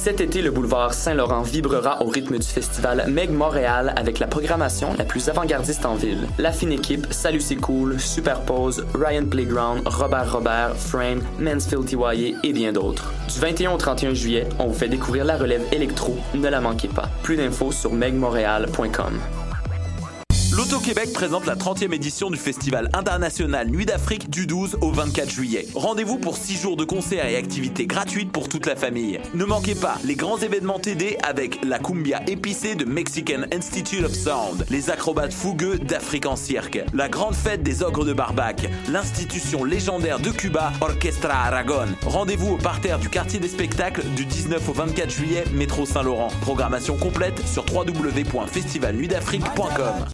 Cet été, le boulevard Saint-Laurent vibrera au rythme du festival Meg Montréal avec la programmation la plus avant-gardiste en ville. La fine équipe, Salut c'est cool, Superpose, Ryan Playground, Robert Robert, Frame, Mansfield TYA et bien d'autres. Du 21 au 31 juillet, on vous fait découvrir la relève électro. Ne la manquez pas. Plus d'infos sur megmontréal.com. L'Auto-Québec présente la 30e édition du Festival international Nuit d'Afrique du 12 au 24 juillet. Rendez-vous pour 6 jours de concerts et activités gratuites pour toute la famille. Ne manquez pas les grands événements TD avec la cumbia épicée de Mexican Institute of Sound, les acrobates fougueux d'Afrique en cirque, la grande fête des ogres de Barbac, l'institution légendaire de Cuba, Orchestra Aragon. Rendez-vous au parterre du quartier des spectacles du 19 au 24 juillet, métro Saint-Laurent. Programmation complète sur www.festivalnuitdafrique.com.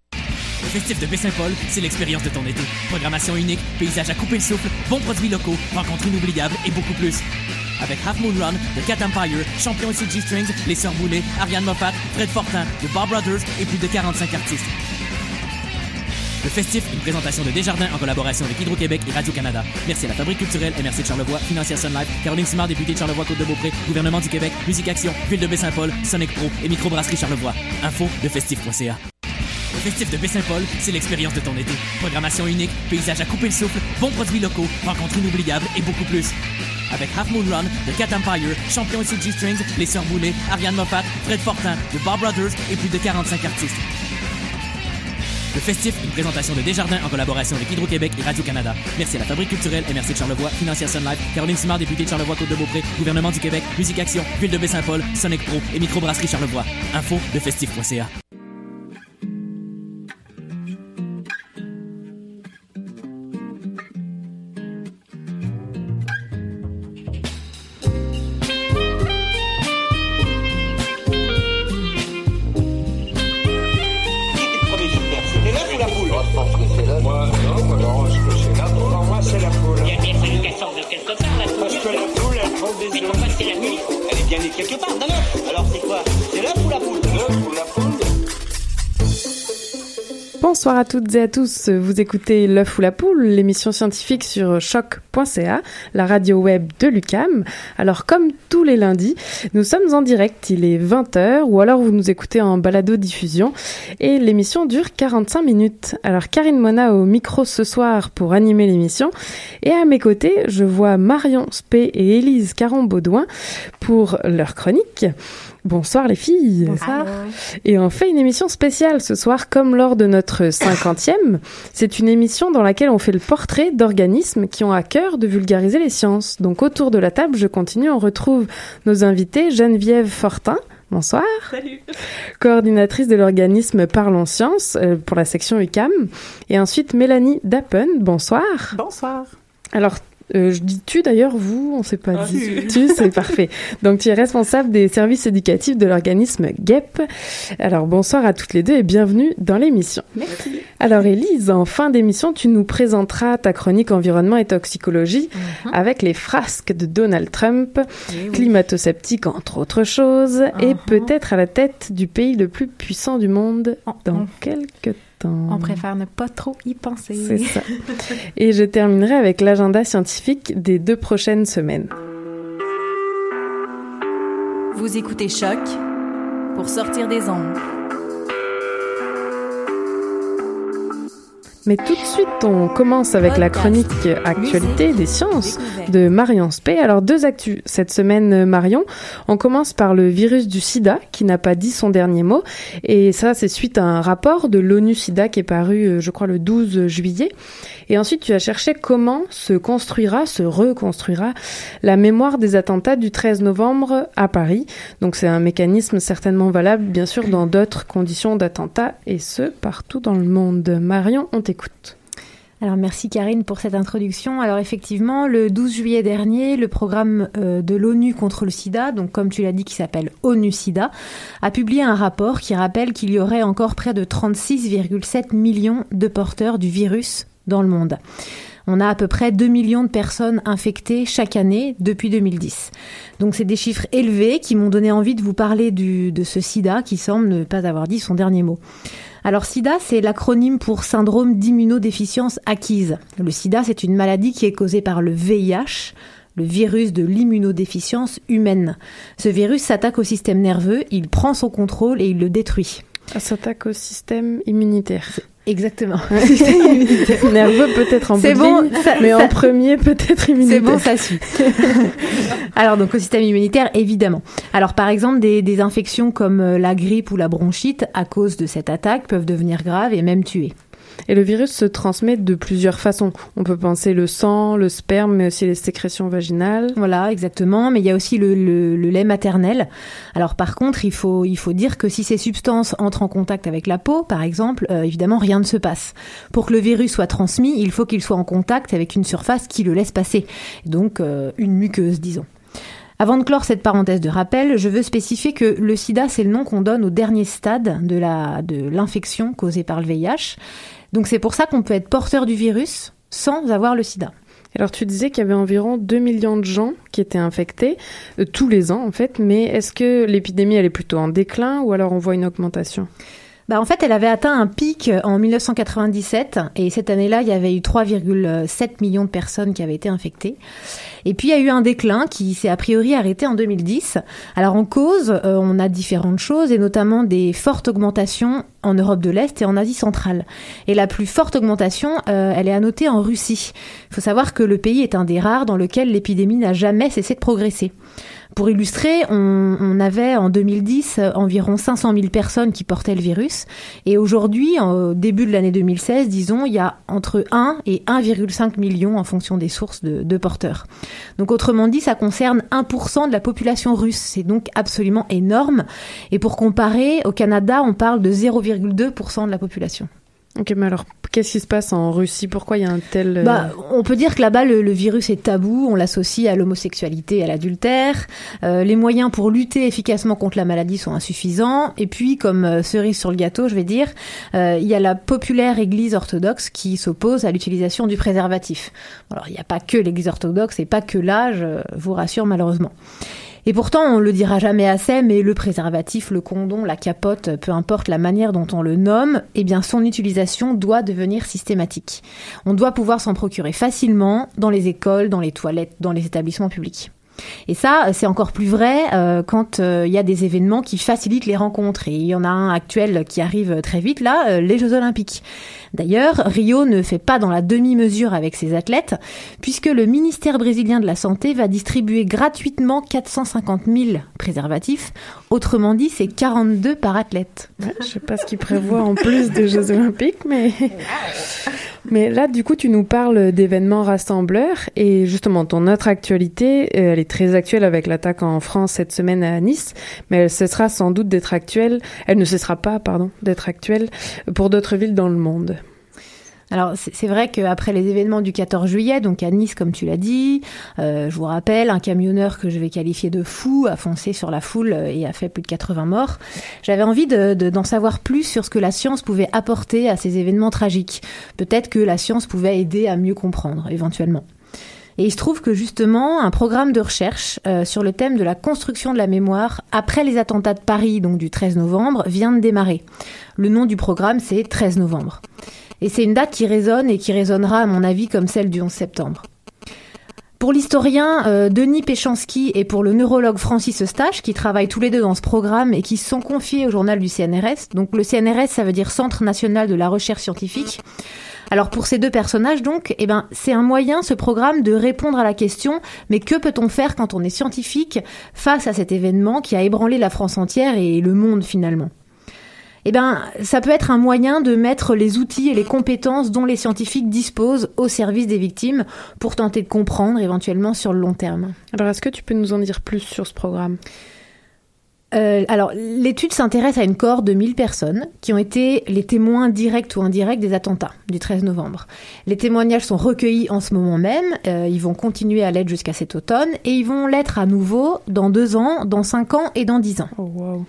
Festif de Baie-Saint-Paul, c'est l'expérience de ton été. Programmation unique, paysage à couper le souffle, bons produits locaux, rencontres inoubliables et beaucoup plus. Avec Half Moon Run, The Cat Empire, Champion et CG Strings, Les Sœurs Boulay, Ariane Moffat, Fred Fortin, The Bob Brothers et plus de 45 artistes. Le festif, une présentation de Desjardins en collaboration avec Hydro-Québec et Radio-Canada. Merci à la Fabrique culturelle MRC de Charlevoix, Financière Sun Life, Caroline Simard, députée de Charlevoix Côte de Beaupré, Gouvernement du Québec, Musique Action, Ville de Baie-Saint-Paul, Sonic Pro et Microbrasserie Charlevoix. Info de festif.ca. Festif de Baie-Saint-Paul, c'est l'expérience de ton été. Programmation unique, paysage à couper le souffle, bons produits locaux, rencontres inoubliables et beaucoup plus. Avec Half Moon Run, The Cat Empire, Champion et CG Strings, Les Sœurs Boulay, Ariane Moffat, Fred Fortin, The Bob Brothers et plus de 45 artistes. Le festif, une présentation de Desjardins en collaboration avec Hydro-Québec et Radio-Canada. Merci à la Fabrique culturelle MRC de Charlevoix, Financière Sun Caroline Simard, députée de Charlevoix Côte de Beaupré, Gouvernement du Québec, Musique Action, Ville de Baie-Saint-Paul, Sonic Pro et Microbrasserie Charlevoix. Info de festif.ca. Bonsoir à toutes et à tous. Vous écoutez L'œuf ou la poule, l'émission scientifique sur choc.ca, la radio web de Lucam. Alors, comme tous les lundis, nous sommes en direct. Il est 20h ou alors vous nous écoutez en balado diffusion et l'émission dure 45 minutes. Alors, Karine Mona au micro ce soir pour animer l'émission et à mes côtés, je vois Marion Spé et Élise Caron-Baudouin pour leur chronique. Bonsoir les filles. Bonsoir. Et on fait une émission spéciale ce soir, comme lors de notre cinquantième. C'est une émission dans laquelle on fait le portrait d'organismes qui ont à cœur de vulgariser les sciences. Donc autour de la table, je continue, on retrouve nos invités, Geneviève Fortin. Bonsoir. Salut. Coordinatrice de l'organisme Parlons Sciences euh, pour la section UCAM. Et ensuite Mélanie Dappen. Bonsoir. Bonsoir. Alors, euh, je dis tu d'ailleurs, vous, on sait pas Ah, dit. tu. Tu, c'est parfait. Donc, tu es responsable des services éducatifs de l'organisme GEP. Alors, bonsoir à toutes les deux et bienvenue dans l'émission. Merci. Alors, Élise, en fin d'émission, tu nous présenteras ta chronique environnement et toxicologie avec les frasques de Donald Trump, climato-sceptique entre autres choses, et Mhm. peut-être à la tête du pays le plus puissant du monde On- dans quelques temps. On préfère ne pas trop y penser. C'est ça. Et je terminerai avec l'agenda scientifique des deux prochaines semaines. Vous écoutez Choc pour sortir des ondes. Mais tout de suite, on commence avec la chronique actualité des sciences de Marion Spey. Alors, deux actus cette semaine, Marion. On commence par le virus du sida, qui n'a pas dit son dernier mot. Et ça, c'est suite à un rapport de l'ONU-SIDA qui est paru, euh, je crois, le 12 juillet. Et ensuite, tu as cherché comment se construira, se reconstruira la mémoire des attentats du 13 novembre à Paris. Donc, c'est un mécanisme certainement valable, bien sûr, dans d'autres conditions d'attentats, et ce, partout dans le monde. Marion, on t'écoute. Alors merci Karine pour cette introduction. Alors effectivement, le 12 juillet dernier, le programme euh, de l'ONU contre le sida, donc comme tu l'as dit qui s'appelle ONU-SIDA, a publié un rapport qui rappelle qu'il y aurait encore près de 36,7 millions de porteurs du virus dans le monde. On a à peu près 2 millions de personnes infectées chaque année depuis 2010. Donc c'est des chiffres élevés qui m'ont donné envie de vous parler de ce sida qui semble ne pas avoir dit son dernier mot. Alors SIDA, c'est l'acronyme pour syndrome d'immunodéficience acquise. Le sida, c'est une maladie qui est causée par le VIH, le virus de l'immunodéficience humaine. Ce virus s'attaque au système nerveux, il prend son contrôle et il le détruit. Ça s'attaque au système immunitaire. Exactement. Nerveux peut-être en C'est bon, ça- mais en premier peut-être C'est immunitaire. bon, ça suit. Alors donc au système immunitaire, évidemment. Alors par exemple, des, des infections comme euh, la grippe ou la bronchite, à cause de cette attaque, peuvent devenir graves et même tuer. Et le virus se transmet de plusieurs façons. On peut penser le sang, le sperme, mais aussi les sécrétions vaginales. Voilà, exactement. Mais il y a aussi le, lait maternel. Alors par contre, il faut, il faut dire que si ces substances entrent en contact avec la peau, par exemple, euh, évidemment, rien ne se passe. Pour que le virus soit transmis, il faut qu'il soit en contact avec une surface qui le laisse passer. Donc euh, une muqueuse, disons. Avant de clore cette parenthèse de rappel, je veux spécifier que le sida, c'est le nom qu'on donne au dernier stade de la de l'infection causée par le VIH. Donc c'est pour ça qu'on peut être porteur du virus sans avoir le sida. Alors tu disais qu'il y avait environ 2 millions de gens qui étaient infectés euh, tous les ans en fait, mais est-ce que l'épidémie elle est plutôt en déclin ou alors on voit une augmentation? Bah, en fait, elle avait atteint un pic en 1997 et cette année-là, il y avait eu 3,7 millions de personnes qui avaient été infectées. Et puis, il y a eu un déclin qui s'est a priori arrêté en 2010. Alors, en cause, euh, on a différentes choses et notamment des fortes augmentations en Europe de l'Est et en Asie centrale. Et la plus forte augmentation, euh, elle est à noter en Russie. Il faut savoir que le pays est un des rares dans lequel l'épidémie n'a jamais cessé de progresser. Pour illustrer, on, on avait en 2010 euh, environ 500 000 personnes qui portaient le virus. Et aujourd'hui, au début de l'année 2016, disons, il y a entre 1 et 1,5 million en fonction des sources de, de porteurs. Donc autrement dit, ça concerne 1% de la population russe. C'est donc absolument énorme. Et pour comparer, au Canada, on parle de 0,2% de la population. Ok, mais alors qu'est-ce qui se passe en Russie? Pourquoi il y a un tel... euh, Bah, on peut dire que là-bas, le, virus est tabou, on l'associe à l'homosexualité à l'adultère. Euh, les moyens pour lutter efficacement contre la maladie sont insuffisants. Et puis, comme euh, cerise sur le gâteau, je vais dire, il y a la populaire Église orthodoxe qui s'oppose à l'utilisation du préservatif. Alors, il n'y a pas que l'Église orthodoxe et pas que l'âge, euh, vous rassure malheureusement. Et pourtant, on le dira jamais assez, mais le préservatif, le condom, la capote, peu importe la manière dont on le nomme, eh bien, son utilisation doit devenir systématique. On doit pouvoir s'en procurer facilement dans les écoles, dans les toilettes, dans les établissements publics. Et ça, c'est encore plus vrai euh, quand euh, il y a des événements qui facilitent les rencontres. Il y en a un actuel qui arrive très vite, là, euh, les Jeux Olympiques. D'ailleurs, Rio ne fait pas dans la demi-mesure avec ses athlètes, puisque le ministère brésilien de la Santé va distribuer gratuitement 450 000 préservatifs. Autrement dit, c'est 42 par athlète. ouais, je sais pas ce qu'ils prévoient en plus des Jeux Olympiques, mais... mais là, du coup, tu nous parles d'événements rassembleurs et justement, ton autre actualité, euh, elle est très actuelle avec l'attaque en France cette semaine à Nice, mais elle cessera sans doute d'être actuelle, elle ne cessera pas, pardon, d'être actuelle pour d'autres villes dans le monde. Alors c'est vrai qu'après les événements du 14 juillet, donc à Nice comme tu l'as dit, euh, je vous rappelle, un camionneur que je vais qualifier de fou a foncé sur la foule euh, et a fait plus de 80 morts. J'avais envie de- de- d'en savoir plus sur ce que la science pouvait apporter à ces événements tragiques. Peut-être que la science pouvait aider à mieux comprendre, éventuellement. Et il se trouve que justement, un programme de recherche euh, sur le thème de la construction de la mémoire après les attentats de Paris, donc du 13 novembre, vient de démarrer. Le nom du programme, c'est 13 novembre. Et c'est une date qui résonne et qui résonnera, à mon avis, comme celle du 11 septembre. Pour l'historien euh, Denis Péchanski et pour le neurologue Francis Eustache, qui travaillent tous les deux dans ce programme et qui sont confiés au journal du CNRS. Donc le CNRS, ça veut dire Centre national de la recherche scientifique. Alors pour ces deux personnages, donc, eh ben, c'est un moyen, ce programme, de répondre à la question mais que peut-on faire quand on est scientifique face à cet événement qui a ébranlé la France entière et le monde finalement? Eh ben, ça peut être un moyen de mettre les outils et les compétences dont les scientifiques disposent au service des victimes pour tenter de comprendre éventuellement sur le long terme. Alors, est-ce que tu peux nous en dire plus sur ce programme? Euh, alors, l'étude s'intéresse à une cohorte de 1000 personnes qui ont été les témoins directs ou indirects des attentats du 13 novembre. Les témoignages sont recueillis en ce moment même, euh, ils vont continuer à l'être jusqu'à cet automne et ils vont l'être à nouveau dans deux ans, dans cinq ans et dans dix ans. Oh, wow.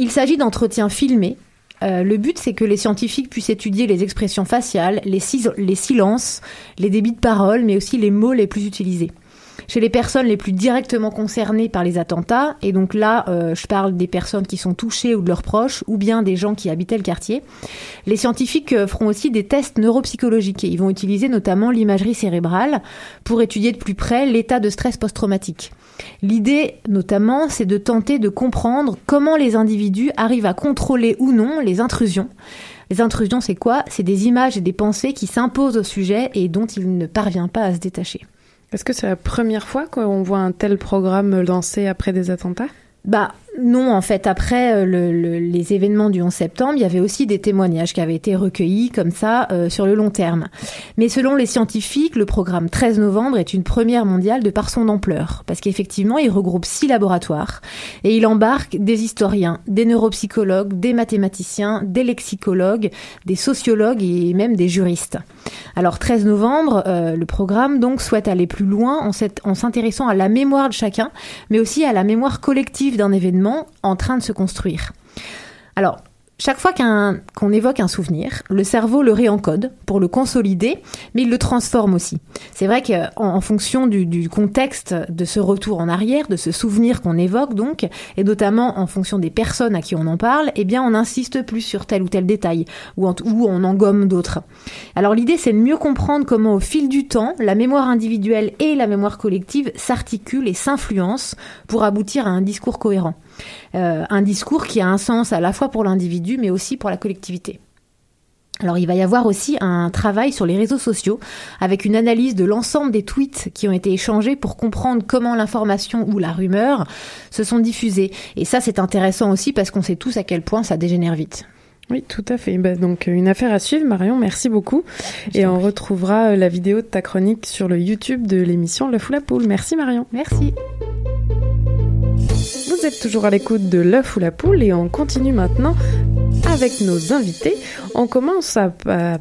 Il s'agit d'entretiens filmés. Euh, le but, c'est que les scientifiques puissent étudier les expressions faciales, les, silences, les débits de parole, mais aussi les mots les plus utilisés. Chez les personnes les plus directement concernées par les attentats, et donc là, euh, je parle des personnes qui sont touchées ou de leurs proches, ou bien des gens qui habitaient le quartier. Les scientifiques euh, feront aussi des tests neuropsychologiques ils vont utiliser notamment l'imagerie cérébrale pour étudier de plus près l'état de stress post-traumatique. L'idée, notamment, c'est de tenter de comprendre comment les individus arrivent à contrôler ou non les intrusions. Les intrusions, c'est quoi? C'est des images et des pensées qui s'imposent au sujet et dont il ne parvient pas à se détacher. Est-ce que c'est la première fois qu'on voit un tel programme lancé après des attentats? Bah, non, en fait, après euh, le, le, les événements du 11 septembre, il y avait aussi des témoignages qui avaient été recueillis comme ça euh, sur le long terme. Mais selon les scientifiques, le programme 13 novembre est une première mondiale de par son ampleur, parce qu'effectivement, il regroupe six laboratoires et il embarque des historiens, des neuropsychologues, des mathématiciens, des lexicologues, des sociologues et même des juristes. Alors 13 novembre, euh, le programme donc souhaite aller plus loin en, en s'intéressant à la mémoire de chacun, mais aussi à la mémoire collective d'un événement en train de se construire. Alors, chaque fois qu'on évoque un souvenir, le cerveau le réencode pour le consolider, mais il le transforme aussi. C'est vrai qu'en en fonction du, contexte de ce retour en arrière, de ce souvenir qu'on évoque donc, et notamment en fonction des personnes à qui on en parle, eh bien on insiste plus sur tel ou tel détail, ou on en gomme d'autres. Alors l'idée c'est de mieux comprendre comment au fil du temps, la mémoire individuelle et la mémoire collective s'articulent et s'influencent pour aboutir à un discours cohérent. Euh, un discours qui a un sens à la fois pour l'individu mais aussi pour la collectivité. Alors il va y avoir aussi un travail sur les réseaux sociaux avec une analyse de l'ensemble des tweets qui ont été échangés pour comprendre comment l'information ou la rumeur se sont diffusées. Et ça c'est intéressant aussi parce qu'on sait tous à quel point ça dégénère vite. Oui, tout à fait. Bah, donc une affaire à suivre, Marion. Merci beaucoup. Et on retrouvera la vidéo de ta chronique sur le YouTube de l'émission Le Fou la Poule. Merci Marion. Merci. Vous êtes toujours à l'écoute de l'œuf ou la poule et on continue maintenant avec nos invités. On commence à,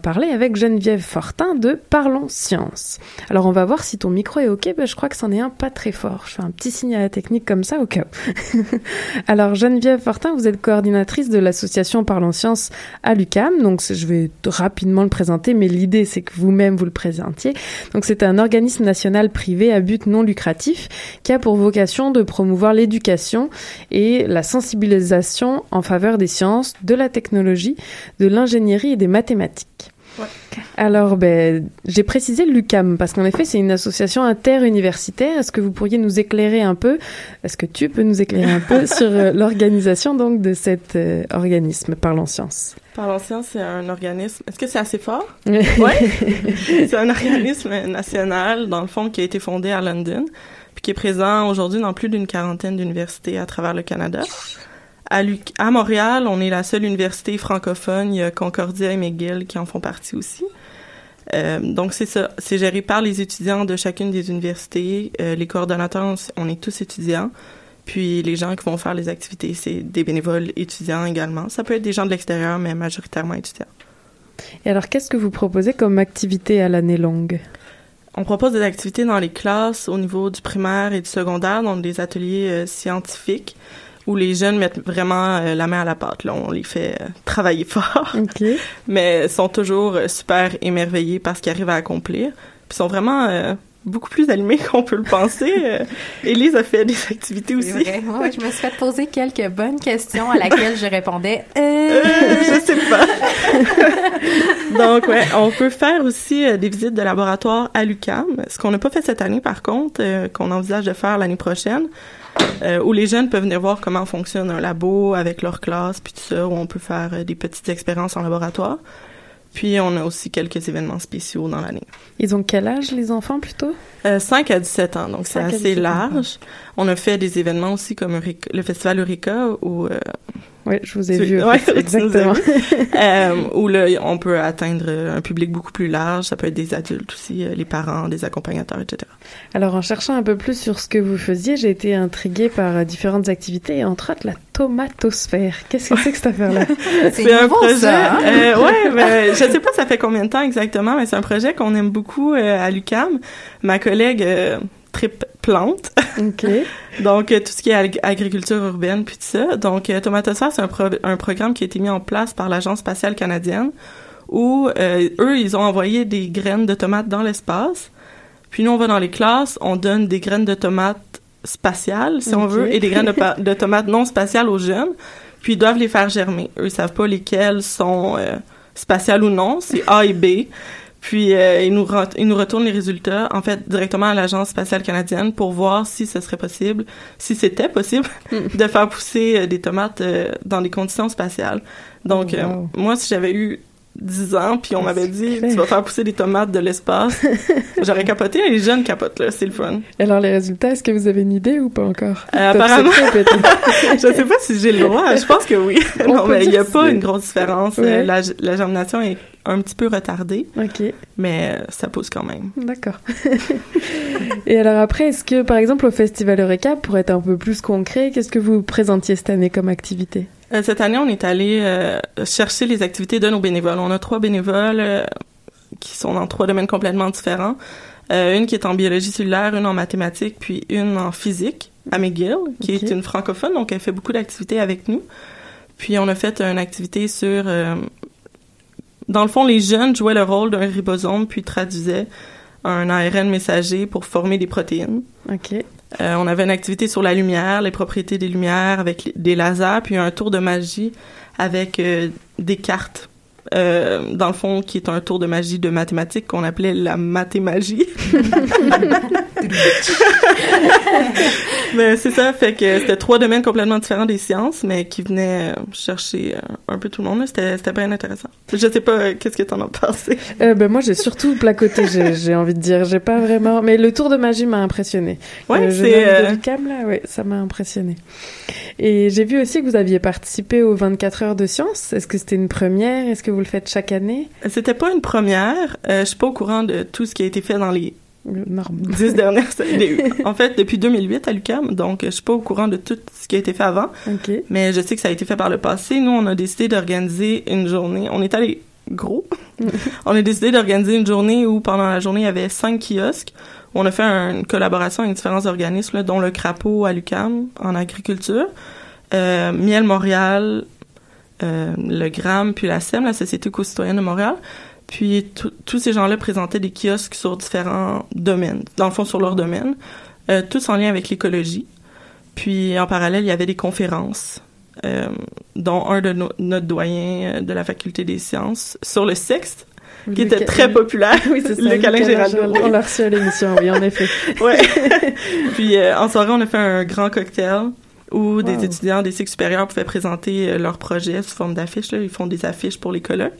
parler avec Geneviève Fortin de Parlons Science. Alors on va voir si ton micro est ok, ben, je crois que c'en est un pas très fort. Je fais un petit signe à la technique comme ça au cas où. Alors Geneviève Fortin, vous êtes coordinatrice de l'association Parlons Science à l'UCAM. Donc je vais rapidement le présenter, mais l'idée c'est que vous-même vous le présentiez. Donc c'est un organisme national privé à but non lucratif qui a pour vocation de promouvoir l'éducation et la sensibilisation en faveur des sciences, de la technologie, de l'ingénierie et des mathématiques. Ouais. Alors, ben, j'ai précisé l'UCAM parce qu'en effet, c'est une association interuniversitaire. Est-ce que vous pourriez nous éclairer un peu Est-ce que tu peux nous éclairer un peu sur euh, l'organisation donc de cet euh, organisme Parlons Science Parlons Science, c'est un organisme. Est-ce que c'est assez fort? Oui. c'est un organisme national, dans le fond, qui a été fondé à London, puis qui est présent aujourd'hui dans plus d'une quarantaine d'universités à travers le Canada. À, à, Montréal, on est la seule université francophone. Il y a Concordia et McGill qui en font partie aussi. Euh, donc c'est ça, c'est géré par les étudiants de chacune des universités. Euh, les coordonnateurs, on est tous étudiants. Puis les gens qui vont faire les activités, c'est des bénévoles étudiants également. Ça peut être des gens de l'extérieur, mais majoritairement étudiants. Et alors, qu'est-ce que vous proposez comme activité à l'année longue? On propose des activités dans les classes au niveau du primaire et du secondaire, donc des ateliers euh, scientifiques où les jeunes mettent vraiment euh, la main à la pâte. Là, on les fait euh, travailler fort, okay. mais sont toujours euh, super émerveillés par ce qu'ils arrivent à accomplir. Puis sont vraiment euh, beaucoup plus allumés qu'on peut le penser. Élise a fait des activités aussi. Vrai. Ouais, je me suis fait poser quelques bonnes questions à laquelle je répondais. Euh... je sais pas. Donc ouais, on peut faire aussi des visites de laboratoire à l'UCAM. Ce qu'on n'a pas fait cette année, par contre, qu'on envisage de faire l'année prochaine euh, où les jeunes peuvent venir voir comment fonctionne un labo avec leur classe, puis tout ça, où on peut faire euh, des petites expériences en laboratoire. Puis on a aussi quelques événements spéciaux dans l'année. Ils ont quel âge les enfants plutôt? Euh, 5 à 17 ans, donc c'est assez large. On a fait des événements aussi comme Eureka, le festival Eureka où euh, oui, je vous ai vu. Ouais, exactement. euh, où là, on peut atteindre un public beaucoup plus large. Ça peut être des adultes aussi, euh, les parents, des accompagnateurs, etc. Alors, en cherchant un peu plus sur ce que vous faisiez, j'ai été intriguée par euh, différentes activités, entre autres la tomatosphère. Qu'est-ce que c'est que cette affaire-là? C'est un projet. Ça, hein? euh, ouais, mais je sais pas ça fait combien de temps exactement, mais c'est un projet qu'on aime beaucoup euh, à l'UCAM. Ma collègue euh, trip plante. OK. Donc, euh, tout ce qui est ag agriculture urbaine, puis tout ça. Donc, euh, Tomatosphère, c'est un, pro un programme qui a été mis en place par l'Agence spatiale canadienne où euh, eux, ils ont envoyé des graines de tomates dans l'espace. Puis nous, on va dans les classes, on donne des graines de tomates spatiales, si on veut, et des graines de, tomates non spatiales aux jeunes. Puis ils doivent les faire germer. Eux, ils savent pas lesquelles sont euh, spatiales ou non. C'est A et B. Puis euh, ils, nous ils nous retournent les résultats, en fait, directement à l'Agence spatiale canadienne pour voir si ce serait possible, si c'était possible, de faire pousser euh, des tomates euh, dans des conditions spatiales. Donc, euh, Wow. moi, si j'avais eu 10 ans, puis on Ah, m'avait dit, clair. tu vas faire pousser des tomates de l'espace, j'aurais capoté. Les jeunes capotent, là, c'est le fun. Et alors les résultats, est-ce que vous avez une idée ou pas encore? Euh, apparemment, je sais pas si j'ai le droit. Je pense que oui. On non, mais il y a pas une grosse différence. Ouais. Euh, La, la germination est un petit peu retardée, Ok, mais euh, ça pousse quand même. d'accord. Et alors après, est-ce que par exemple au Festival Eureka, pour être un peu plus concret, qu'est-ce que vous présentiez cette année comme activité? Euh, cette année, on est allé euh, chercher les activités de nos bénévoles. On a trois bénévoles euh, qui sont dans trois domaines complètement différents. Euh, une qui est en biologie cellulaire, une en mathématiques, puis une en physique à McGill, qui est une francophone, donc elle fait beaucoup d'activités avec nous. Puis on a fait une activité sur... dans le fond, les jeunes jouaient le rôle d'un ribosome, puis traduisaient un ARN messager pour former des protéines. Ok, Euh, on avait une activité sur la lumière, les propriétés des lumières avec les- des lasers, puis un tour de magie avec euh, des cartes. Euh, dans le fond, qui est un tour de magie de mathématiques qu'on appelait la mathémagie. mais c'est ça, fait que c'était trois domaines complètement différents des sciences, mais qui venaient euh, chercher euh, un peu tout le monde. C'était c'était bien intéressant. Je sais pas, qu'est-ce que t'en as pensé? Euh, ben moi j'ai surtout placoté, j'ai j'ai envie de dire, j'ai pas vraiment, mais le tour de magie m'a impressionné. Ouais, c'est, euh, de l'UQAM, là, ouais, ça m'a impressionné. Et j'ai vu aussi que vous aviez participé aux 24 heures de science. Est-ce que c'était une première? Est-ce que vous le faites chaque année? C'était pas une première. Euh, je suis pas au courant de tout ce qui a été fait dans les dix dernières années. En fait, depuis 2008 à l'UQAM, donc je suis pas au courant de tout ce qui a été fait avant, mais je sais que ça a été fait par le passé. Nous, on a décidé d'organiser une journée. On est allé gros. on a décidé d'organiser une journée où pendant la journée il y avait cinq kiosques. On a fait une collaboration avec différents organismes, là, dont le Crapaud à l'UQAM en agriculture, euh, Miel Montréal, euh, le GRAM, puis la SEM, la Société éco-citoyenne de Montréal. Puis tous ces gens-là présentaient des kiosques sur différents domaines, dans le fond sur leur domaine, euh, tous en lien avec l'écologie. Puis en parallèle, il y avait des conférences, euh, dont un de nos, notre doyen de la faculté des sciences sur le sexe, qui était très populaire. Oui, c'est ça. Le câlin. Géraldo. On l'a reçu à l'émission, oui, en effet. Ouais. Puis euh, en soirée, on a fait un grand cocktail où Wow. des étudiants des cycles supérieurs pouvaient présenter euh, leurs projets sous forme d'affiches. Ils font des affiches pour les colloques.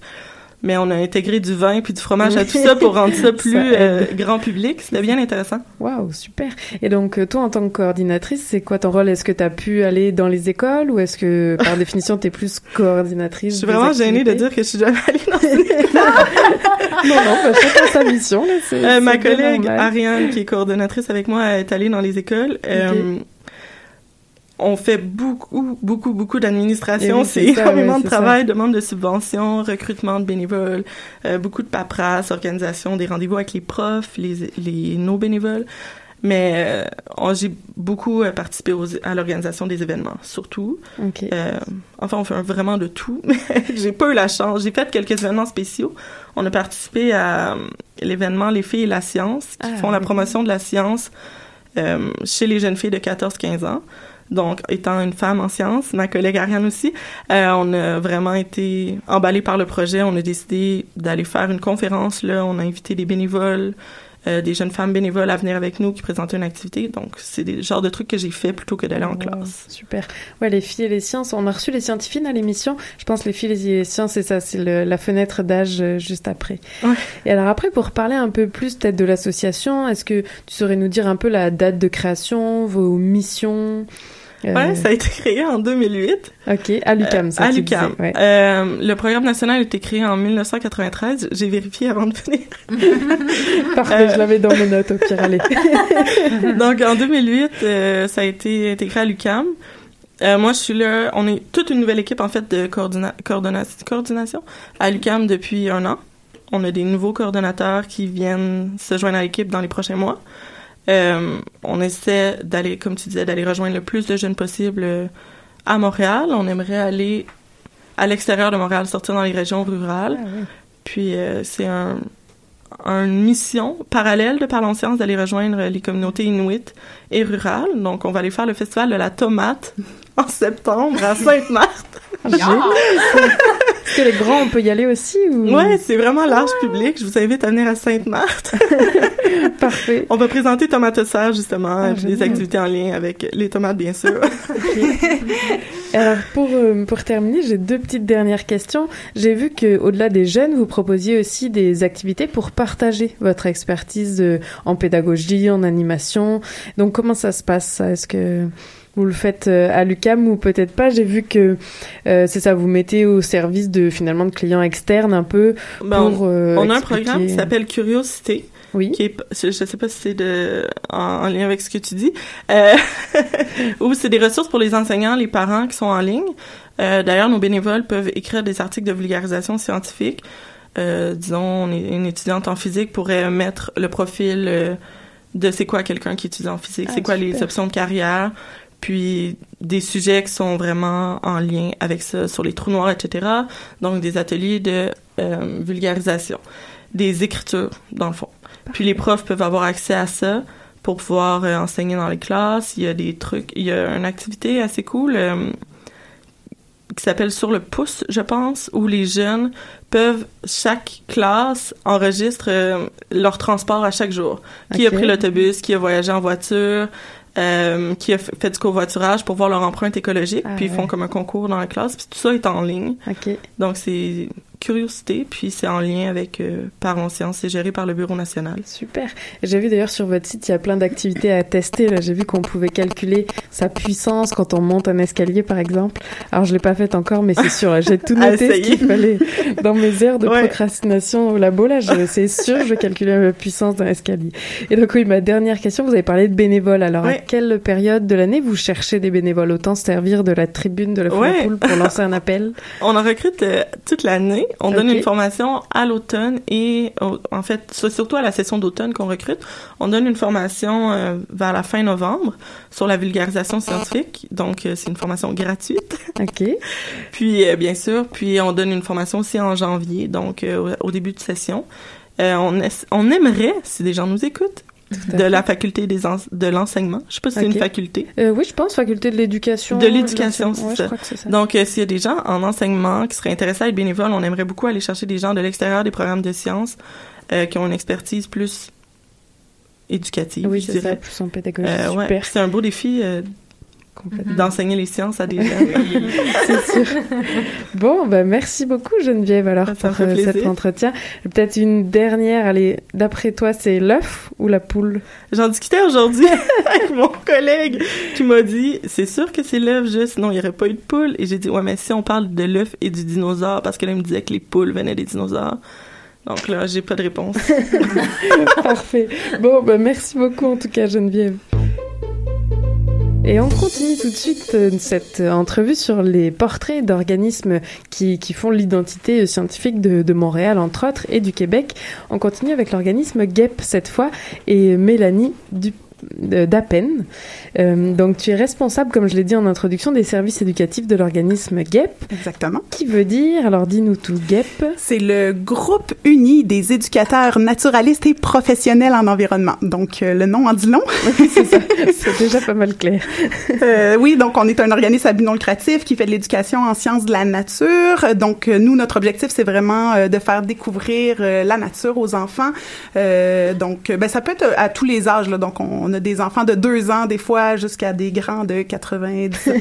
Mais on a intégré du vin puis du fromage à tout ça pour rendre ça plus Ça euh, grand public. C'était bien intéressant. Waouh, super. Et donc, euh, toi, en tant que coordinatrice, c'est quoi ton rôle? Est-ce que tu as pu aller dans les écoles ou est-ce que, par définition, tu es plus coordinatrice Je suis vraiment gênée de dire que je suis jamais allée dans une Non, non, bah, chacun sa mission. Là, Euh, ma collègue. Ariane, qui est coordonnatrice avec moi, est allée dans les écoles. Euh, on fait beaucoup, beaucoup, beaucoup d'administration. oui, c'est ça, énormément de travail, demande de subventions, recrutement de bénévoles, euh, beaucoup de paperasse, organisation des rendez-vous avec les profs, les, les nos bénévoles. Mais euh, on- j'ai beaucoup euh, participé aux- à l'organisation des événements, surtout. Enfin, on fait vraiment de tout. J'ai pas eu la chance. J'ai fait quelques événements spéciaux. On a participé à l'événement Les filles et la science, qui Ah, font la promotion de la science chez les jeunes filles de 14-15 ans. Donc, étant une femme en sciences, ma collègue Ariane aussi, euh, on a vraiment été emballés par le projet. On a décidé d'aller faire une conférence là. On a invité des bénévoles, euh, des jeunes femmes bénévoles à venir avec nous qui présentaient une activité. Donc, c'est des genres de trucs que j'ai fait plutôt que d'aller en classe. Super. Ouais, les filles et les sciences. On a reçu les scientifiques à l'émission. Je pense les filles et les sciences, c'est ça, c'est le- la fenêtre d'âge euh, juste après. Ouais. Et alors après, pour parler un peu plus peut-être de l'association, est-ce que tu saurais nous dire un peu la date de création, vos missions? Euh, Ouais, ça a été créé en 2008. Ok, à l'UCAM, ça à ouais. Euh, le programme national a été créé en 1993. J'ai vérifié avant de venir. Parfait, euh, je l'avais dans mes notes au pire, allez. Donc, en 2008, euh, ça a été intégré à l'UCAM. Euh, moi, je suis là. On est toute une nouvelle équipe, en fait, de coordina coordonna- coordination à l'UCAM depuis un an. On a des nouveaux coordonnateurs qui viennent se joindre à l'équipe dans les prochains mois. Euh, on essaie d'aller, comme tu disais, d'aller rejoindre le plus de jeunes possible euh, à Montréal. On aimerait aller à l'extérieur de Montréal, sortir dans les régions rurales. Ah. Puis euh, c'est un, une mission parallèle de Parlons Science d'aller rejoindre les communautés inuites et rurales. Donc, on va aller faire le festival de la tomate en septembre à Sainte-Marthe. Est-ce que les grands, on peut y aller aussi ou... Ouais, c'est vraiment large public. Je vous invite à venir à Sainte-Marthe. Parfait. On va présenter Tomate Serre, justement, Ah, et puis des activités en lien avec les tomates, bien sûr. Alors pour euh, pour terminer, j'ai deux petites dernières questions. J'ai vu que au-delà des jeunes, vous proposiez aussi des activités pour partager votre expertise euh, en pédagogie, en animation. Donc comment ça se passe ça? Est-ce que vous le faites euh, à l'UCAM ou peut-être pas J'ai vu que euh, c'est ça, vous mettez au service de finalement de clients externes un peu Ben, pour. euh, on a un programme qui s'appelle Curiosité. Oui. Qui est, je, je sais pas si c'est en, en lien avec ce que tu dis. Euh, ou c'est des ressources pour les enseignants, les parents qui sont en ligne. D'ailleurs, nos bénévoles peuvent écrire des articles de vulgarisation scientifique. Disons, une étudiante en physique pourrait mettre le profil de c'est quoi quelqu'un qui étudie en physique, Ah, c'est quoi les options de carrière, puis des sujets qui sont vraiment en lien avec ça, sur les trous noirs, etc. Donc, des ateliers de euh, vulgarisation, des écritures, dans le fond. Puis les profs peuvent avoir accès à ça pour pouvoir euh, enseigner dans les classes. Il y a des trucs, il y a une activité assez cool euh, qui s'appelle Sur le pouce, je pense, où les jeunes peuvent, chaque classe enregistre leur transport à chaque jour. Qui a pris l'autobus, qui a voyagé en voiture, euh, qui a fait du covoiturage pour voir leur empreinte écologique, Ah puis ils font comme un concours dans la classe, puis tout ça est en ligne. Ok. Donc c'est curiosité, puis c'est en lien avec euh, Parlons Science, c'est géré par le Bureau national. Super. J'ai vu d'ailleurs sur votre site, il y a plein d'activités à tester. Là, j'ai vu qu'on pouvait calculer sa puissance quand on monte un escalier, par exemple. Alors, je l'ai pas fait encore, mais c'est sûr. J'ai tout noté ce qu'il fallait dans mes heures de Ouais. procrastination au labo. Là, c'est sûr, je vais calculer la puissance d'un escalier. Et donc, oui, ma dernière question, vous avez parlé de bénévoles. Alors, à quelle période de l'année vous cherchez des bénévoles? Autant se servir de la tribune de la Ouais. Pour lancer un appel. On en recrute euh, toute l'année. On donne une formation à l'automne et au- en fait, c'est surtout à la session d'automne qu'on recrute. On donne une formation euh, vers la fin novembre sur la vulgarisation scientifique. Donc, euh, c'est une formation gratuite. OK. Puis, euh, bien sûr, puis on donne une formation aussi en janvier, donc au, début de session. On, aimerait, si des gens nous écoutent, de la faculté des de l'enseignement. Je sais pas si c'est une faculté. Euh, oui, je pense, faculté de l'éducation. De l'éducation, c'est je ça. ça. Donc, euh, s'il y a des gens en enseignement qui seraient intéressés à être bénévoles, on aimerait beaucoup aller chercher des gens de l'extérieur des programmes de sciences euh, qui ont une expertise plus éducative, oui, c'est ça, plus en pédagogie. Euh, ouais. C'est un beau défi Complètement. d'enseigner les sciences à des jeunes. C'est sûr. Bon, bah merci beaucoup Geneviève alors Ça pour euh, cet entretien. Peut-être une dernière, allez, d'après toi, c'est l'œuf ou la poule? J'en discutais aujourd'hui avec mon collègue qui m'a dit c'est sûr que c'est l'œuf juste, sinon il n'y aurait pas eu de poule. Et j'ai dit ouais, mais si on parle de l'œuf et du dinosaure, parce que là, il me disait que les poules venaient des dinosaures. Donc là, j'ai pas de réponse. Parfait. Bon, bah merci beaucoup en tout cas Geneviève. Et on continue tout de suite euh, cette euh, entrevue sur les portraits d'organismes qui, font l'identité scientifique de, Montréal, entre autres, et du Québec. On continue avec l'organisme GEP cette fois et Mélanie du de- d'Appen. Euh, donc tu es responsable, comme je l'ai dit en introduction, des services éducatifs de l'organisme GEP. Exactement. Qui veut dire, alors dis-nous tout, GEP. C'est le groupe uni des éducateurs naturalistes et professionnels en environnement. Donc, euh, le nom en dit long. c'est ça, c'est déjà pas mal clair. Euh, oui, donc on est un organisme à but non lucratif qui fait de l'éducation en sciences de la nature. Donc, nous, notre objectif, c'est vraiment de faire découvrir la nature aux enfants. Donc, ben, ça peut être à tous les âges. Là. Donc, on a des enfants de deux ans, des fois, jusqu'à des grands de 90.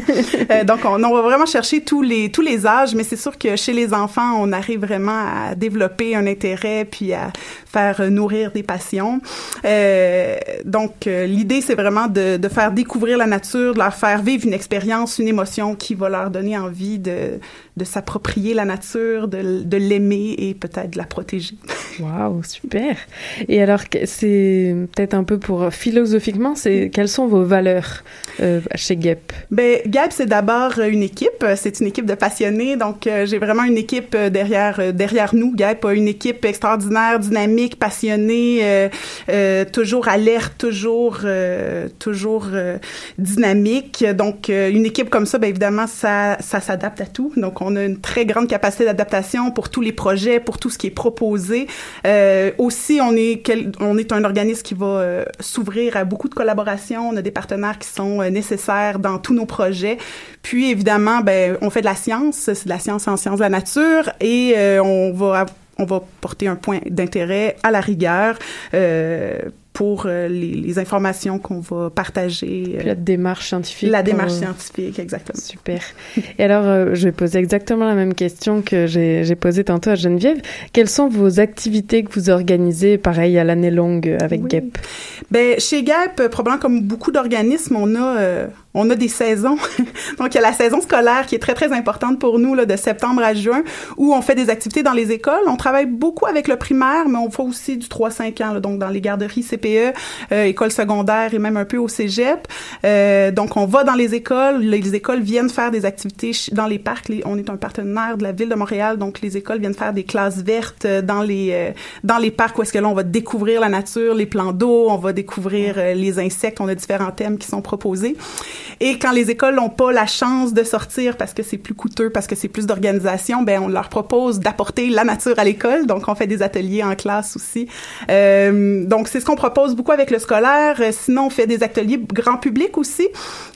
Euh, donc, on, on va vraiment chercher tous les tous les âges, mais c'est sûr que chez les enfants, on arrive vraiment à développer un intérêt puis à faire nourrir des passions. Euh, donc, euh, l'idée, c'est vraiment de, de faire découvrir la nature, de leur faire vivre une expérience, une émotion qui va leur donner envie de, de s'approprier la nature, de, de l'aimer et peut-être de la protéger. Waouh, super. Et alors, c'est peut-être un peu pour philosopher quelles sont vos valeurs euh, chez GEP Ben GEP, c'est d'abord une équipe. C'est une équipe de passionnés. Donc, euh, j'ai vraiment une équipe euh, derrière euh, derrière nous. GEP a une équipe extraordinaire, dynamique, passionnée, euh, euh, toujours alerte, toujours toujours dynamique. Donc, une équipe comme ça, ben évidemment, ça ça s'adapte à tout. Donc, on a une très grande capacité d'adaptation pour tous les projets, pour tout ce qui est proposé. aussi, on est quel, on est un organisme qui va s'ouvrir à beaucoup de collaborations. On a des partenaires qui sont nécessaires dans tous nos projets. Puis évidemment, ben on fait de la science, c'est de la science en sciences de la nature et euh, on va on va porter un point d'intérêt à la rigueur euh, pour euh, les, les, informations qu'on va partager. Puis la démarche scientifique. La démarche scientifique, exactement. Super. Et alors, euh, je vais poser exactement la même question que j'ai posée tantôt à Geneviève. Quelles sont vos activités que vous organisez, pareil, à l'année longue avec oui. GEP? Ben, chez GEP, probablement comme beaucoup d'organismes, on a... Euh, on a des saisons. Donc, il y a la saison scolaire qui est très, très importante pour nous, là, de septembre à juin, où on fait des activités dans les écoles. On travaille beaucoup avec le primaire, mais on fait aussi du 3-5 ans, là, donc dans les garderies CPE, euh, écoles secondaires et même un peu au cégep. Euh, donc, on va dans les écoles. Les écoles viennent faire des activités dans les parcs. Les, on est un partenaire de la Ville de Montréal, donc les écoles viennent faire des classes vertes dans les, euh, dans les parcs où est-ce que là, on va découvrir la nature, les plans d'eau, on va découvrir euh, les insectes. On a différents thèmes qui sont proposés. Et quand les écoles n'ont pas la chance de sortir parce que c'est plus coûteux, parce que c'est plus d'organisation, ben on leur propose d'apporter la nature à l'école. Donc on fait des ateliers en classe aussi. Euh, donc c'est ce qu'on propose beaucoup avec le scolaire. Euh, sinon on fait des ateliers grand public aussi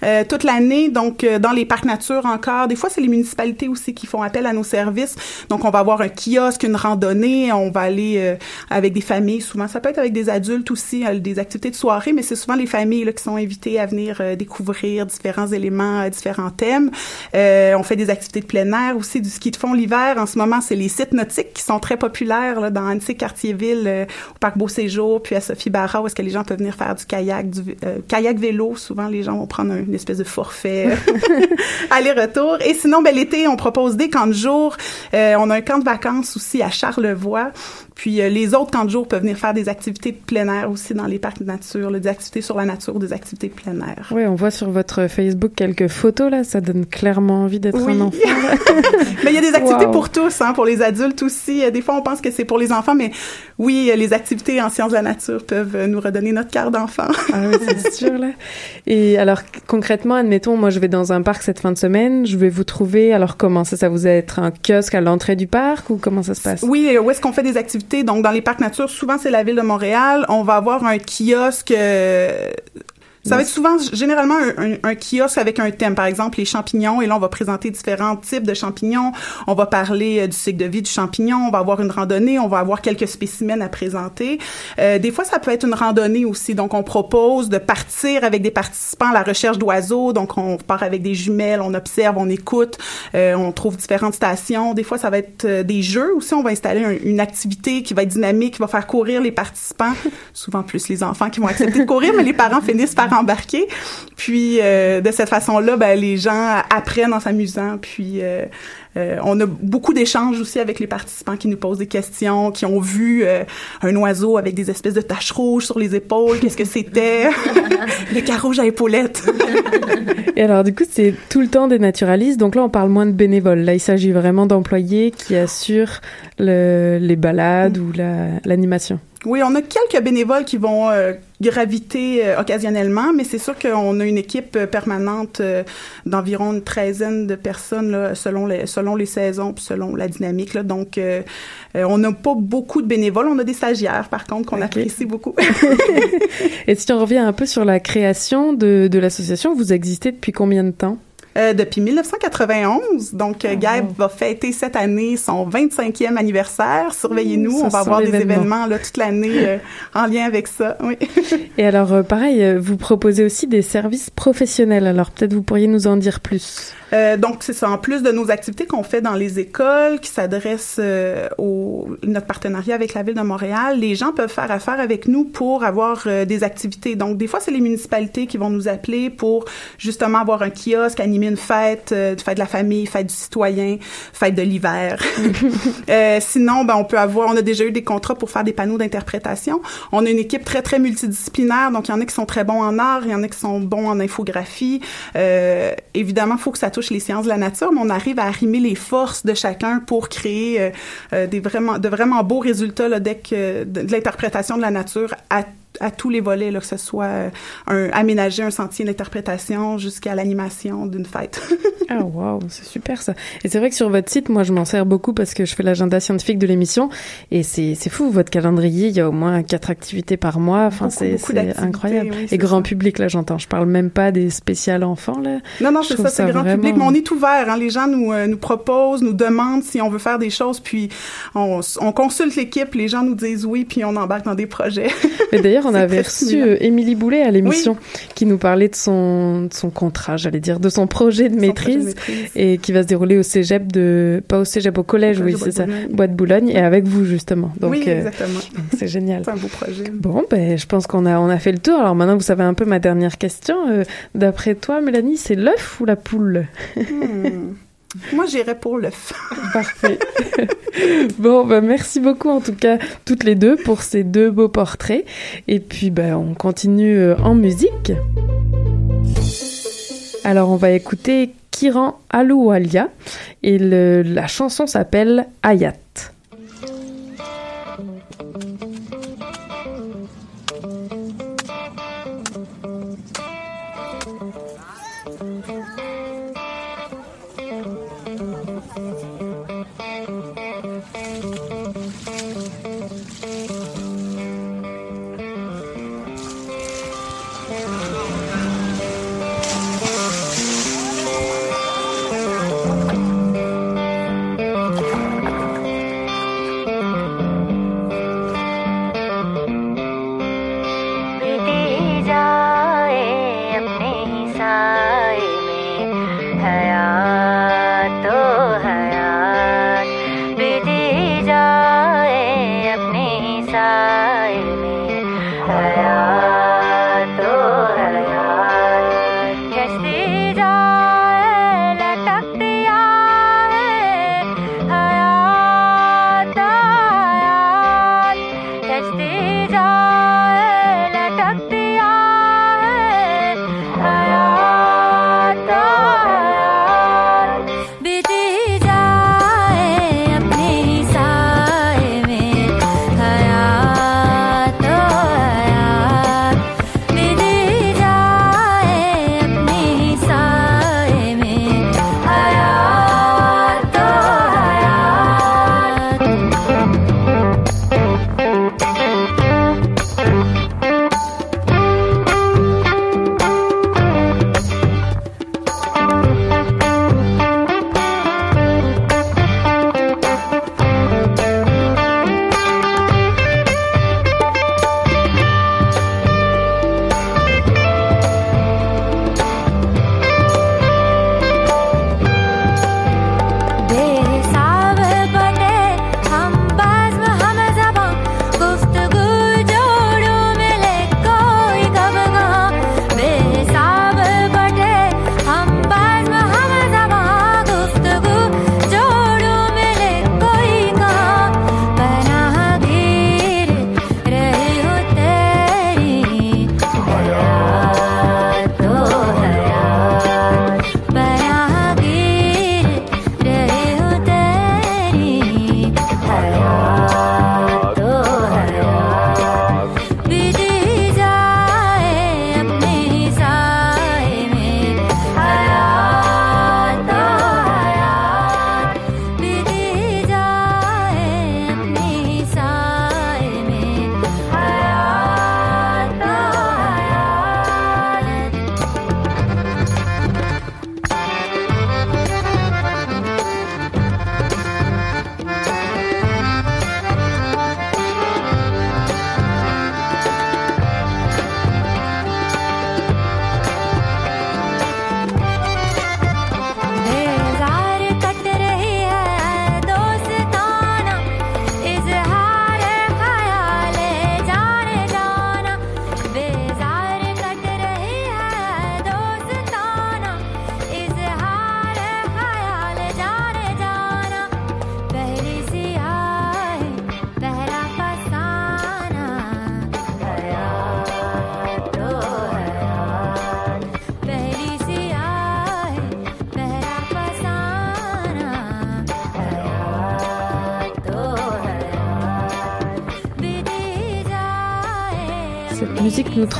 euh, toute l'année. Donc euh, dans les parcs nature encore. Des fois c'est les municipalités aussi qui font appel à nos services. Donc on va avoir un kiosque, une randonnée. On va aller euh, avec des familles. Souvent ça peut être avec des adultes aussi, des activités de soirée, mais c'est souvent les familles là, qui sont invitées à venir découvrir différents éléments, différents thèmes. Euh, on fait des activités de plein air aussi, du ski de fond l'hiver. En ce moment, c'est les sites nautiques qui sont très populaires là, dans Annecy, Cartierville, euh, au Parc Beau Séjour, puis à Sophie Barra, où est-ce que les gens peuvent venir faire du kayak, du euh, kayak vélo. Souvent, les gens vont prendre une espèce de forfait aller-retour. Et sinon, ben, l'été, on propose des camps de jour. on a un camp de vacances aussi à Charlevoix. Puis euh, les autres camps de jour peuvent venir faire des activités de plein air aussi dans les parcs de nature, des activités sur la nature, des activités de plein air. Oui, on voit sur votre Facebook quelques photos là, ça donne clairement envie d'être oui. un enfant. mais il y a des activités wow. pour tous, hein, pour les adultes aussi. Des fois, on pense que c'est pour les enfants, mais oui, les activités en sciences de la nature peuvent nous redonner notre carte d'enfant. ah oui, c'est sûr là. Et alors concrètement, admettons, moi je vais dans un parc cette fin de semaine, je vais vous trouver. Alors comment ça, ça vous être un kiosque à l'entrée du parc ou comment ça se passe? Oui, où est-ce qu'on fait des activités? Donc, dans les parcs nature, souvent, c'est la ville de Montréal. On va avoir un kiosque euh, ça va être souvent, généralement, un, un, un, kiosque avec un thème. Par exemple, les champignons. Et là, on va présenter différents types de champignons. On va parler euh, du cycle de vie du champignon. On va avoir une randonnée. On va avoir quelques spécimens à présenter. Euh, des fois, ça peut être une randonnée aussi. Donc, on propose de partir avec des participants à la recherche d'oiseaux. Donc, on part avec des jumelles. On observe, on écoute. Euh, on trouve différentes stations. Des fois, ça va être euh, des jeux aussi. On va installer un, une activité qui va être dynamique, qui va faire courir les participants. Souvent plus les enfants qui vont accepter de courir, mais les parents finissent par embarquer. Puis euh, de cette façon-là, ben, les gens apprennent en s'amusant. Puis euh, euh, on a beaucoup d'échanges aussi avec les participants qui nous posent des questions, qui ont vu un oiseau avec des espèces de taches rouges sur les épaules. Qu'est-ce que c'était? Le carouge à épaulettes. Et alors du coup, c'est tout le temps des naturalistes. Donc là, on parle moins de bénévoles. Là, il s'agit vraiment d'employés qui assurent le, les balades ou l'animation. La, oui, on a quelques bénévoles qui vont euh, graviter euh, occasionnellement, mais c'est sûr qu'on a une équipe permanente euh, d'environ une treizaine de personnes là, selon les selon les saisons, puis selon la dynamique. Là. Donc, on n'a pas beaucoup de bénévoles. On a des stagiaires, par contre, qu'on okay. apprécie beaucoup. Et si on revient un peu sur la création de, de l'association, vous existez depuis combien de temps? Euh, depuis 1991. Donc, euh, Gabe va fêter cette année son 25e anniversaire. Surveillez-nous, on va avoir des événements là, toute l'année euh, en lien avec ça. Oui. Et alors, pareil, vous proposez aussi des services professionnels. Alors, peut-être vous pourriez nous en dire plus. Euh, donc, c'est ça. En plus de nos activités qu'on fait dans les écoles, qui s'adressent euh, au notre partenariat avec la ville de Montréal, les gens peuvent faire affaire avec nous pour avoir euh, des activités. Donc, des fois, c'est les municipalités qui vont nous appeler pour justement avoir un kiosque, animer une fête, euh, fête de la famille, fête du citoyen, fête de l'hiver. Sinon, ben, on peut avoir, on a déjà eu des contrats pour faire des panneaux d'interprétation. On a une équipe très, très multidisciplinaire. Donc, il y en a qui sont très bons en art, il y en a qui sont bons en infographie. Euh, évidemment, il faut que ça touche les sciences de la nature, mais on arrive à arrimer les forces de chacun pour créer euh, euh, des vraiment, de vraiment beaux résultats là, dès que de, l'interprétation de la nature à à tous les volets, là, que ce soit euh, un, aménager un sentier d'interprétation jusqu'à l'animation d'une fête. ah wow, c'est super ça. Et c'est vrai que sur votre site, moi je m'en sers beaucoup parce que je fais l'agenda scientifique de l'émission et c'est c'est fou votre calendrier, il y a au moins quatre activités par mois, enfin c'est incroyable. Oui, et grand ça. public là, j'entends. Je parle même pas des spéciales enfants là. Non non, c'est ça, c'est grand vraiment... public, mais on est ouvert. Hein. Les gens nous euh, nous proposent, nous demandent si on veut faire des choses, puis on, on consulte l'équipe, les gens nous disent oui, puis on embarque dans des projets. Mais d'ailleurs on avait reçu euh, Émilie Boulet à l'émission oui. qui nous parlait de son, de son contrat, j'allais dire, de son projet de, maîtrise, projet de maîtrise, et qui va se dérouler au cégep de, pas au cégep, au collège, oui, c'est ça, Bois de Boulogne, et avec vous justement. Donc, oui, exactement. Euh, c'est génial. C'est un beau projet. Bon, ben, je pense qu'on a, on a fait le tour. Alors maintenant, vous savez un peu ma dernière question. Euh, D'après toi, Mélanie, c'est l'œuf ou la poule? Hmm. Moi, j'irais pour l'œuf. Parfait. bon, ben, merci beaucoup en tout cas toutes les deux pour ces deux beaux portraits. Et puis, ben, on continue euh, en musique. Alors, on va écouter Kiran Aloualia et la chanson s'appelle Ayat.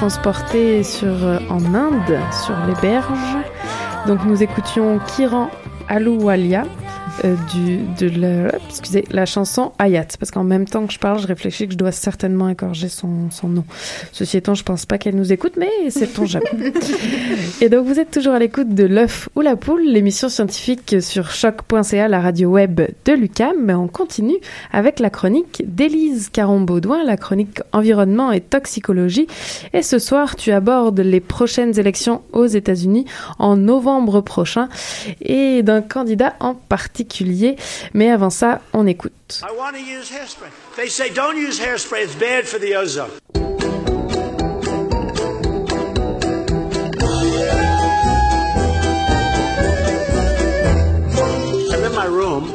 Transportait sur, euh, en Inde, sur les berges. Donc nous écoutions Kiran Alouwalia euh, du, de la, excusez, la chanson Ayat. Parce qu'en même temps que je parle, je réfléchis que je dois certainement écorger son, son nom. Ceci étant, je pense pas qu'elle nous écoute, mais c'est ton jamais. Et donc, vous êtes toujours à l'écoute de L'œuf ou la poule, l'émission scientifique sur choc.ca, la radio web de Lucam. Mais on continue avec la chronique d'Élise Caron-Baudouin, la chronique environnement et toxicologie. Et ce soir, tu abordes les prochaines élections aux États-Unis en novembre prochain et d'un candidat en particulier. Mais avant ça, on écoute. I want to use hairspray. They say don't use hairspray, it's bad for the ozone. I'm in my room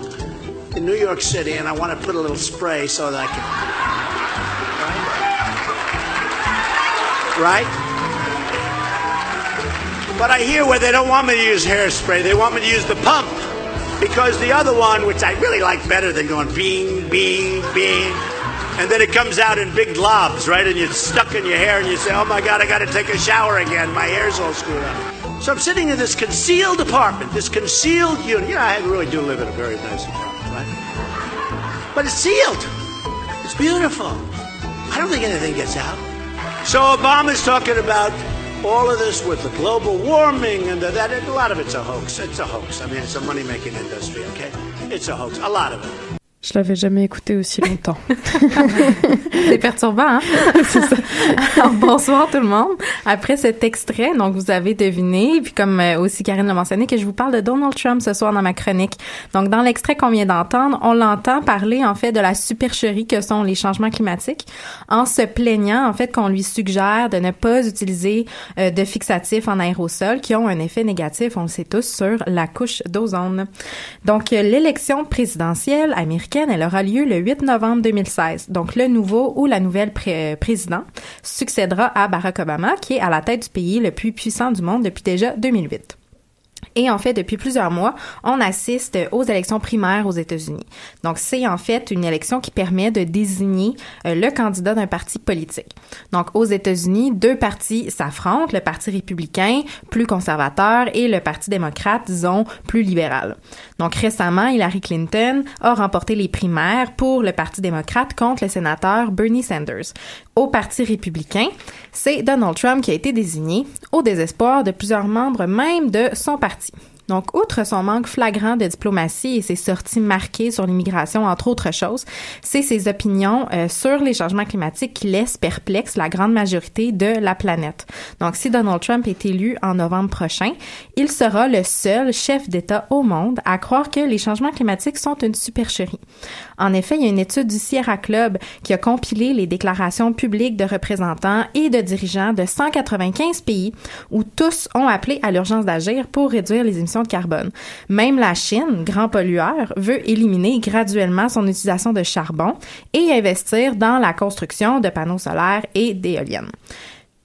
in New York City and I want to put a little spray so that I can. Right? Right? But I hear where they don't want me to use hairspray, they want me to use the pump. Because the other one, which I really like better than going bing, bing, bing, and then it comes out in big globs, right? And you're stuck in your hair, and you say, oh my God, I got to take a shower again. My hair's all screwed up. So I'm sitting in this concealed apartment, this concealed unit. Know, I really do live in a very nice apartment, right? But it's sealed. It's beautiful. I don't think anything gets out. So Obama's talking about all of this with the global warming and the, that. A lot of it's a hoax. It's a hoax. I mean, it's a money-making industry, okay? It's a hoax. A lot of it. Je l'avais jamais écouté aussi longtemps. C'est perturbant, hein? C'est ça. Alors, bonsoir tout le monde. Après cet extrait, donc vous avez deviné, puis comme euh, aussi Karine l'a mentionné, que je vous parle de Donald Trump ce soir dans ma chronique. Donc, dans l'extrait qu'on vient d'entendre, on l'entend parler en fait de la supercherie que sont les changements climatiques, en se plaignant en fait qu'on lui suggère de ne pas utiliser euh, de fixatifs en aérosol qui ont un effet négatif, on le sait tous, sur la couche d'ozone. Donc, euh, l'élection présidentielle américaine elle aura lieu le 8 novembre 2016. Donc, le nouveau ou la nouvelle pré président succédera à Barack Obama, qui est à la tête du pays le plus puissant du monde depuis déjà 2008. Et en fait, depuis plusieurs mois, on assiste aux élections primaires aux États-Unis. Donc, c'est en fait une élection qui permet de désigner euh, le candidat d'un parti politique. Donc, aux États-Unis, deux partis s'affrontent, le Parti républicain, plus conservateur, et le Parti démocrate, disons, plus libéral. Donc, récemment, Hillary Clinton a remporté les primaires pour le Parti démocrate contre le sénateur Bernie Sanders. Au Parti républicain, c'est Donald Trump qui a été désigné, au désespoir de plusieurs membres même de son parti. Donc, outre son manque flagrant de diplomatie et ses sorties marquées sur l'immigration, entre autres choses, c'est ses opinions euh, sur les changements climatiques qui laissent perplexe la grande majorité de la planète. Donc, si Donald Trump est élu en novembre prochain, il sera le seul chef d'État au monde à croire que les changements climatiques sont une supercherie. En effet, il y a une étude du Sierra Club qui a compilé les déclarations publiques de représentants et de dirigeants de 195 pays où tous ont appelé à l'urgence d'agir pour réduire les émissions de carbone. Même la Chine, grand pollueur, veut éliminer graduellement son utilisation de charbon et investir dans la construction de panneaux solaires et d'éoliennes.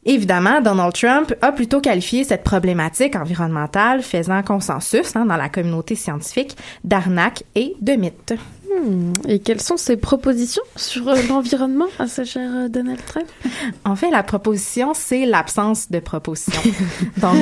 Évidemment, Donald Trump a plutôt qualifié cette problématique environnementale faisant consensus hein, dans la communauté scientifique d'arnaque et de mythe. Hmm. Et quelles sont ses propositions sur euh, l'environnement à ce cher euh, Donald Trump? En fait, la proposition, c'est l'absence de proposition. Donc,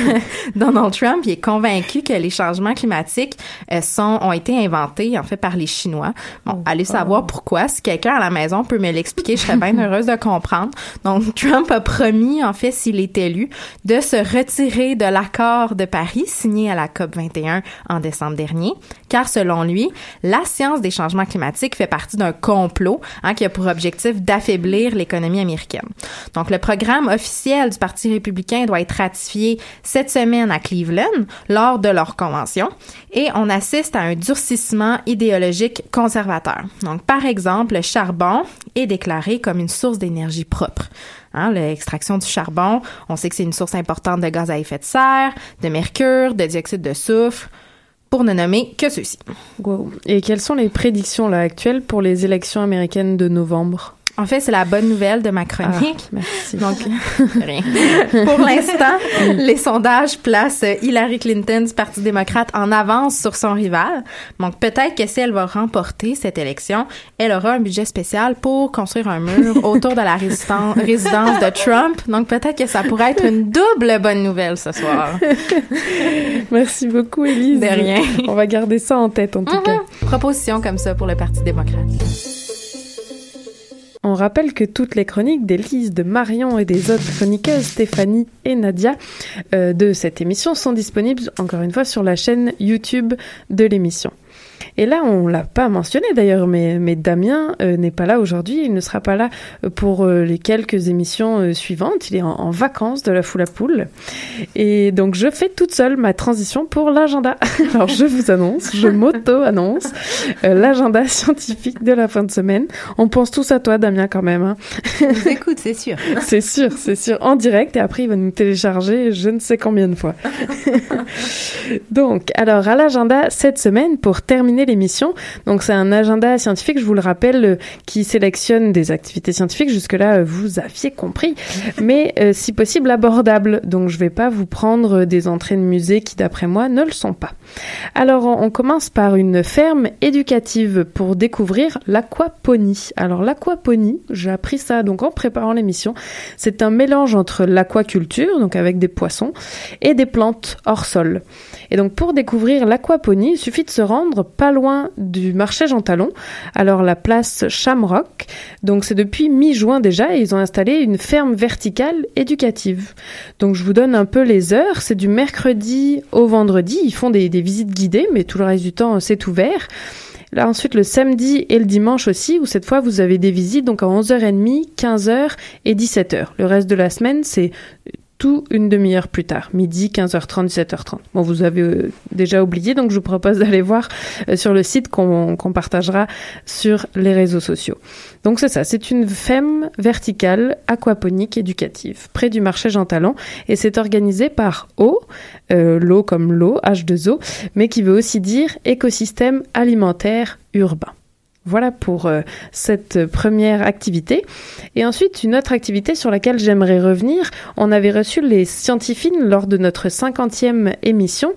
Donald Trump il est convaincu que les changements climatiques euh, sont, ont été inventés, en fait, par les Chinois. Bon, allez savoir pourquoi. Si quelqu'un à la maison peut me l'expliquer, je serais bien heureuse de comprendre. Donc, Trump a promis, en fait, s'il est élu, de se retirer de l'accord de Paris signé à la COP 21 en décembre dernier, car selon lui, la science des changements climatiques fait partie d'un complot hein, qui a pour objectif d'affaiblir l'économie américaine. Donc, le programme officiel du Parti républicain doit être ratifié cette semaine à Cleveland lors de leur convention et on assiste à un durcissement idéologique conservateur. Donc, par exemple, le charbon est déclaré comme une source d'énergie propre. Hein, l'extraction du charbon, on sait que c'est une source importante de gaz à effet de serre, de mercure, de dioxyde de soufre, pour ne nommer que ceux-ci. Et quelles sont les prédictions là actuelles pour les élections américaines de novembre? En fait, c'est la bonne nouvelle de ma chronique. Ah, merci. Donc, rien. Pour l'instant, les sondages placent Hillary Clinton du Parti démocrate en avance sur son rival. Donc, peut-être que si elle va remporter cette élection, elle aura un budget spécial pour construire un mur autour de la résidence de Trump. Donc, peut-être que ça pourrait être une double bonne nouvelle ce soir. Merci beaucoup, Élise. De rien. On va garder ça en tête, en tout cas. Proposition comme ça pour le Parti démocrate. On rappelle que toutes les chroniques d'Élise, de Marion et des autres chroniqueuses, Stéphanie et Nadia, euh, de cette émission sont disponibles encore une fois sur la chaîne YouTube de l'émission. Et là, on l'a pas mentionné d'ailleurs, mais, mais Damien euh, n'est pas là aujourd'hui. Il ne sera pas là pour euh, les quelques émissions euh, suivantes. Il est en, en, vacances de la foule à poule. Et donc, je fais toute seule ma transition pour l'agenda. Alors, je vous annonce, je m'auto-annonce l'agenda scientifique de la fin de semaine. On pense tous à toi, Damien, quand même. Hein. Écoute, c'est sûr. c'est sûr, c'est sûr. En direct. Et après, il va nous télécharger je ne sais combien de fois. donc, alors, à l'agenda cette semaine, pour terminer l'émission. Donc c'est un agenda scientifique, je vous le rappelle, euh, qui sélectionne des activités scientifiques. Jusque-là, euh, vous aviez compris, mais euh, si possible abordables. Donc je vais pas vous prendre des entrées de musée qui, d'après moi, ne le sont pas. Alors on, on commence par une ferme éducative pour découvrir l'aquaponie. Alors l'aquaponie, j'ai appris ça donc en préparant l'émission. C'est un mélange entre l'aquaculture, donc avec des poissons, et des plantes hors sol. Et donc pour découvrir l'aquaponie, il suffit de se rendre pas loin du marché Jean Talon, alors la place Shamrock. Donc c'est depuis mi-juin déjà et ils ont installé une ferme verticale éducative. Donc je vous donne un peu les heures, c'est du mercredi au vendredi, ils font des, des visites guidées mais tout le reste du temps c'est ouvert. Là, ensuite, le samedi et le dimanche aussi, où cette fois, vous avez des visites, donc à 11h30, 15h et 17h. Le reste de la semaine, c'est tout une demi-heure plus tard, midi, 15h30, 17h30. Bon, vous avez euh, déjà oublié, donc je vous propose d'aller voir euh, sur le site qu'on qu'on partagera sur les réseaux sociaux. Donc c'est ça, c'est une FEM verticale aquaponique éducative près du marché Jean Talon et c'est organisé par eau, euh, l'eau comme l'eau, H2O, mais qui veut aussi dire écosystème alimentaire urbain. Voilà pour euh, cette première activité. Et ensuite, une autre activité sur laquelle j'aimerais revenir. On avait reçu les scientifiques lors de notre 50e émission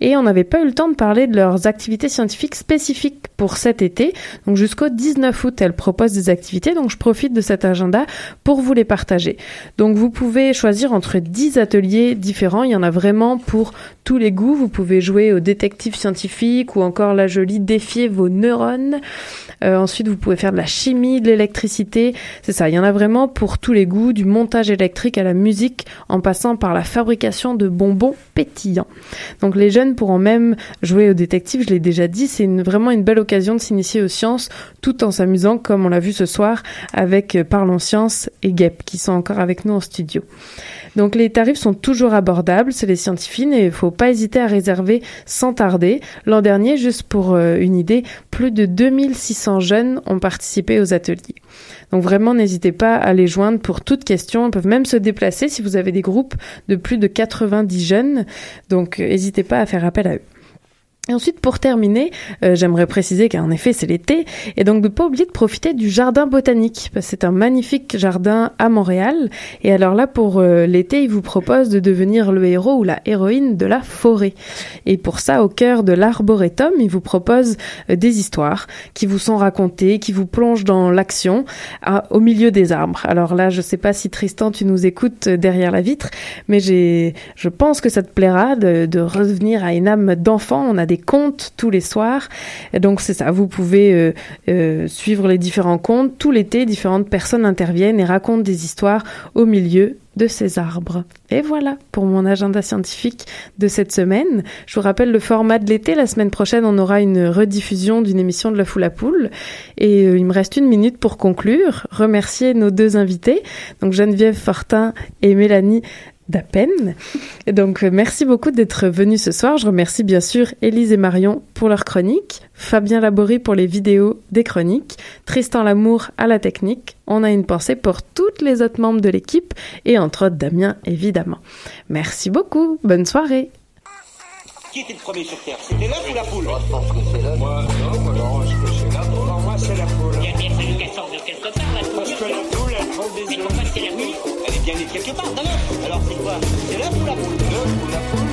et on n'avait pas eu le temps de parler de leurs activités scientifiques spécifiques pour cet été. Donc jusqu'au 19 août, elles proposent des activités. Donc je profite de cet agenda pour vous les partager. Donc vous pouvez choisir entre 10 ateliers différents. Il y en a vraiment pour tous les goûts. Vous pouvez jouer au détective scientifique ou encore la jolie défier vos neurones. Euh, ensuite, vous pouvez faire de la chimie, de l'électricité. C'est ça, il y en a vraiment pour tous les goûts, du montage électrique à la musique, en passant par la fabrication de bonbons pétillants. Donc les jeunes pourront même jouer au détective, je l'ai déjà dit, c'est vraiment une belle occasion de s'initier aux sciences tout en s'amusant, comme on l'a vu ce soir avec euh, Parlons Sciences et Guep, qui sont encore avec nous en studio. Donc les tarifs sont toujours abordables, c'est les scientifiques et il faut pas hésiter à réserver sans tarder. L'an dernier, juste pour euh, une idée, plus de 2600 jeunes ont participé aux ateliers. Donc vraiment, n'hésitez pas à les joindre pour toute question. Ils peuvent même se déplacer si vous avez des groupes de plus de 90 jeunes. Donc n'hésitez pas à faire appel à eux. Et ensuite, pour terminer, euh, j'aimerais préciser qu'en effet, c'est l'été, et donc de pas oublier de profiter du jardin botanique, c'est un magnifique jardin à Montréal. Et alors là, pour euh, l'été, il vous propose de devenir le héros ou la héroïne de la forêt. Et pour ça, au cœur de l'arboretum, il vous propose euh, des histoires qui vous sont racontées, qui vous plongent dans l'action, au milieu des arbres. Alors là, je sais pas si Tristan, tu nous écoutes derrière la vitre, mais j'ai, je pense que ça te plaira de, de revenir à une âme d'enfant. On a des contes tous les soirs. Donc c'est ça, vous pouvez euh, euh, suivre les différents contes. Tout l'été, différentes personnes interviennent et racontent des histoires au milieu de ces arbres. Et voilà pour mon agenda scientifique de cette semaine. Je vous rappelle le format de l'été. La semaine prochaine, on aura une rediffusion d'une émission de La Foule à Poule. Et euh, il me reste une minute pour conclure. Remercier nos deux invités, donc Geneviève Fortin et Mélanie d'à peine. Et donc, euh, merci beaucoup d'être venus ce soir. Je remercie bien sûr Élise et Marion pour leur chronique, Fabien Laborie pour les vidéos des chroniques, Tristan Lamour à la technique. On a une pensée pour toutes les autres membres de l'équipe et entre autres Damien, évidemment. Merci beaucoup. Bonne soirée. Qui était le premier sur Terre? C'était l'œuf ou la poule? Moi, je pense que c'est l'œuf. Moi, non, moi, non, je pense que c'est l'œuf. Non, moi, c'est la poule. Il a bien fallu qu'elle sorte de quelque part, la poule. Parce que bien quelque part. Alors c'est quoi? C'est l'œuf ou la poule? L'œuf ou la poule?